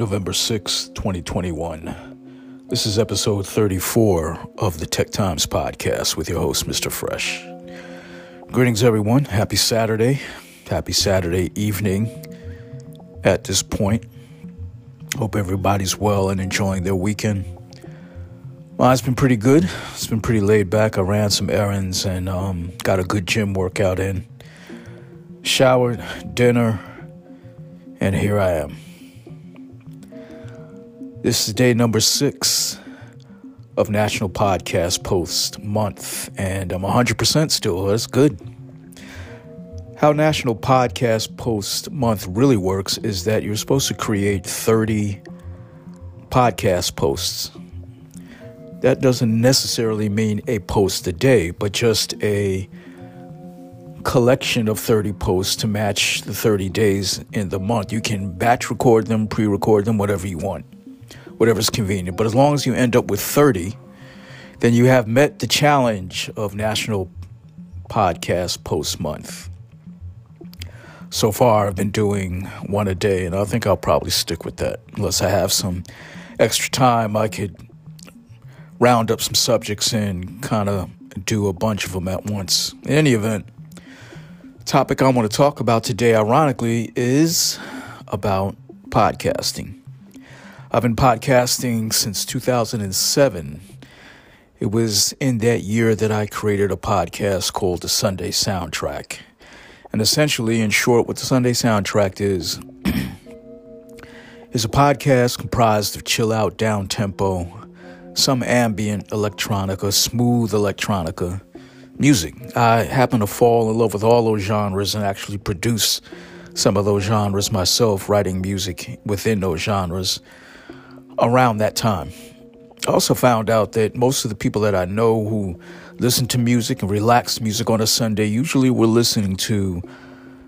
November 6, 2021. This is episode 34 of the Tech Times podcast with your host, Mr. Fresh. Greetings, everyone. Happy Saturday. Happy Saturday evening at this point. Hope everybody's well and enjoying their weekend. Well, it's been pretty good. It's been pretty laid back. I ran some errands and um, got a good gym workout in. Showered, dinner, and here I am. This is day number six of National Podcast Post Month, and I'm 100% still. Oh, that's good. How National Podcast Post Month really works is that you're supposed to create 30 podcast posts. That doesn't necessarily mean a post a day, but just a collection of 30 posts to match the 30 days in the month. You can batch record them, pre record them, whatever you want whatever's convenient. But as long as you end up with 30, then you have met the challenge of National Podcast Post Month. So far, I've been doing one a day, and I think I'll probably stick with that. Unless I have some extra time, I could round up some subjects and kind of do a bunch of them at once. In any event, topic I want to talk about today, ironically, is about podcasting. I've been podcasting since 2007. It was in that year that I created a podcast called The Sunday Soundtrack. And essentially, in short, what The Sunday Soundtrack is, is a podcast comprised of chill out, down tempo, some ambient electronica, smooth electronica music. I happen to fall in love with all those genres and actually produce some of those genres myself, writing music within those genres around that time. I also found out that most of the people that I know who listen to music and relax music on a Sunday usually were listening to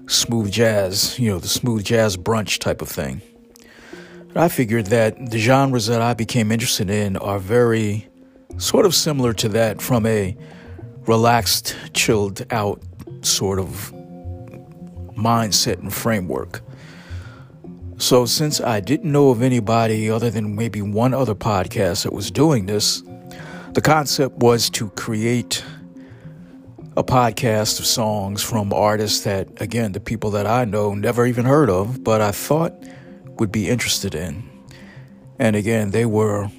smooth jazz, you know, the smooth jazz brunch type of thing. I figured that the genres that I became interested in are very sort of similar to that from a relaxed, chilled out sort of mindset and framework. So, since I didn't know of anybody other than maybe one other podcast that was doing this, the concept was to create a podcast of songs from artists that, again, the people that I know never even heard of, but I thought would be interested in. And again, they were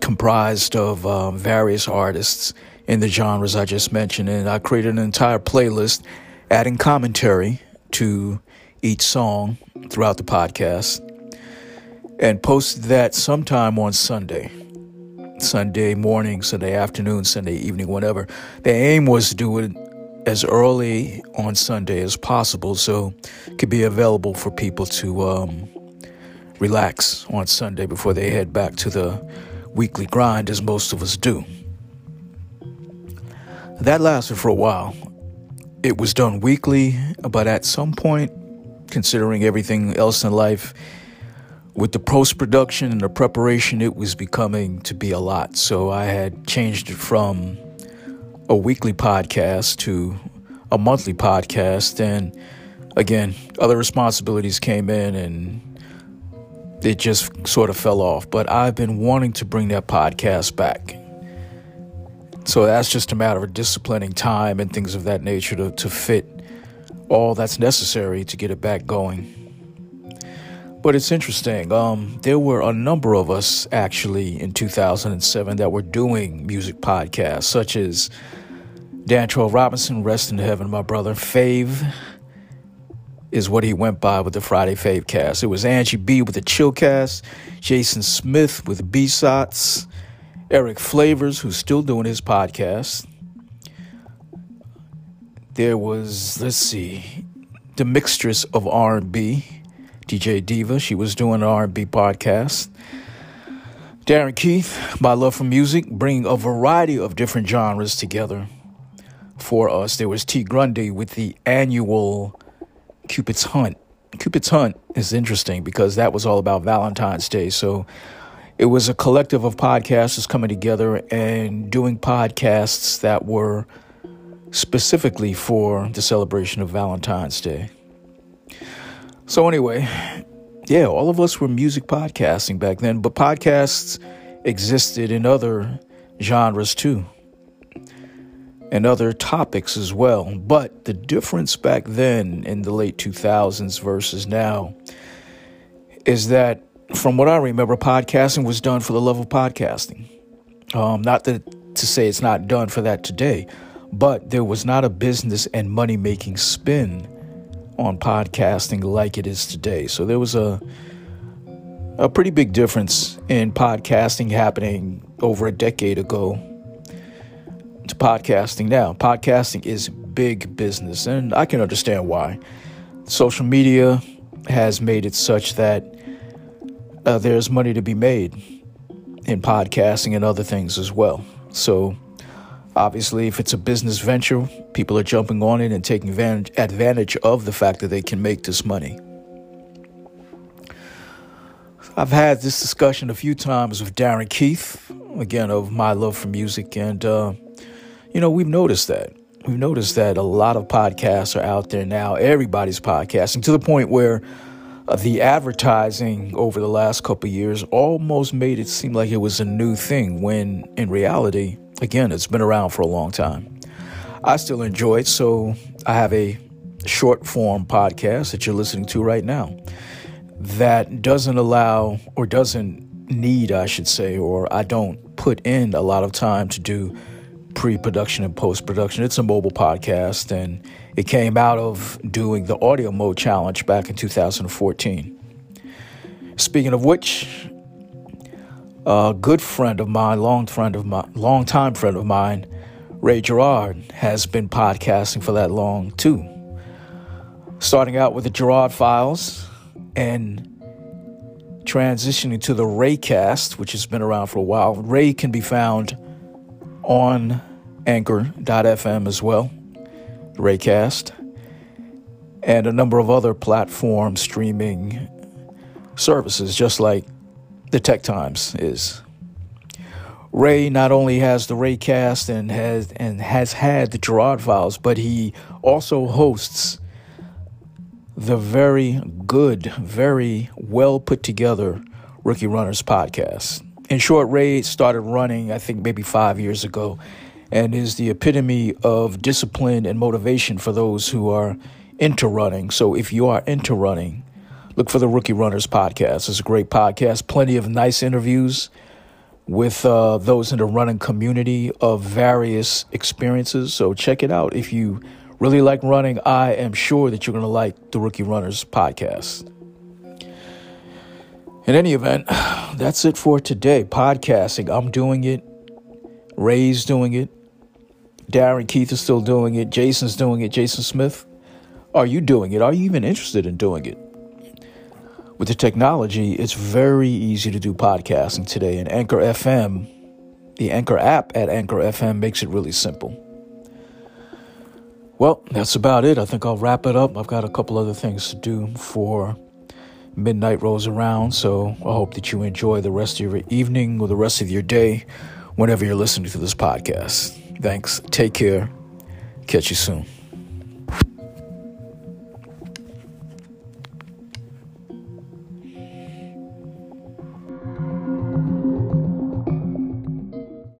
comprised of uh, various artists in the genres I just mentioned. And I created an entire playlist adding commentary to each song throughout the podcast and post that sometime on Sunday. Sunday morning, Sunday afternoon, Sunday evening, whatever. The aim was to do it as early on Sunday as possible so it could be available for people to um, relax on Sunday before they head back to the weekly grind, as most of us do. That lasted for a while. It was done weekly, but at some point, considering everything else in life. With the post production and the preparation, it was becoming to be a lot. So I had changed it from a weekly podcast to a monthly podcast. And again, other responsibilities came in and it just sort of fell off. But I've been wanting to bring that podcast back. So that's just a matter of disciplining time and things of that nature to, to fit all that's necessary to get it back going. But it's interesting. Um, there were a number of us actually in 2007 that were doing music podcasts, such as Dantrell Robinson, rest in heaven, my brother. Fave is what he went by with the Friday Fave cast. It was Angie B with the Chillcast, Jason Smith with B Sots, Eric Flavors, who's still doing his podcast, there was let's see the mixtress of r&b dj diva. She was doing an r&b podcast. Darren keith my love for music bringing a variety of different genres together for us. There was t grundy with the annual cupid's hunt. Cupid's hunt is interesting because that was all about valentine's day. So it was a collective of podcasters coming together and doing podcasts that were specifically for the celebration of Valentine's Day. So, anyway, yeah, all of us were music podcasting back then, but podcasts existed in other genres too and other topics as well. But the difference back then in the late 2000s versus now is that, from what I remember, podcasting was done for the love of podcasting. Um, not that, to say it's not done for that today, but there was not a business and money making spin on podcasting like it is today. So there was a a pretty big difference in podcasting happening over a decade ago to podcasting now. Podcasting is big business, and I can understand why. Social media has made it such that uh, there's money to be made in podcasting and other things as well. So, obviously, if it's a business venture, people are jumping on it and taking advantage, advantage of the fact that they can make this money. I've had this discussion a few times with Darren Keith, again, of my love for music. And, uh, you know, we've noticed that. We've noticed that a lot of podcasts are out there now. Everybody's podcasting to the point where uh, the advertising over the last couple years almost made it seem like it was a new thing when in reality, again, it's been around for a long time. I still enjoy it, so I have a short form podcast that you're listening to right now that doesn't allow or doesn't need, I should say, or I don't put in a lot of time to do pre production and post production. It's a mobile podcast, and it came out of doing the AudioMo challenge back in 2014. Speaking of which, a good friend of mine, long friend of mine, long time friend of mine, Ray Gerard, has been podcasting for that long too. Starting out with the Gerard Files, and transitioning to the Raycast, which has been around for a while. Ray can be found on anchor.fm as well, Raycast, and a number of other platform streaming services, just like the Tech Times is. Ray not only has the Raycast and has and has had the Gerard Files, but he also hosts the very good, very well put together Rookie Runners podcast. In short, Ray started running, I think, maybe five years ago, and is the epitome of discipline and motivation for those who are into running. So if you are into running, look for the Rookie Runners podcast. It's a great podcast, plenty of nice interviews with uh, those in the running community of various experiences. So check it out if you really like running, I am sure that you're going to like the Rookie Runners podcast. In any event, that's it for today. Podcasting, I'm doing it. Ray's doing it. Darren Keith is still doing it. Jason's doing it. Jason Smith, are you doing it? Are you even interested in doing it? With the technology, it's very easy to do podcasting today, and Anchor FM, the Anchor app at Anchor FM, makes it really simple. Well, that's about it. I think I'll wrap it up. I've got a couple other things to do for midnight rolls around, so I hope that you enjoy the rest of your evening or the rest of your day whenever you're listening to this podcast. Thanks. Take care. Catch you soon.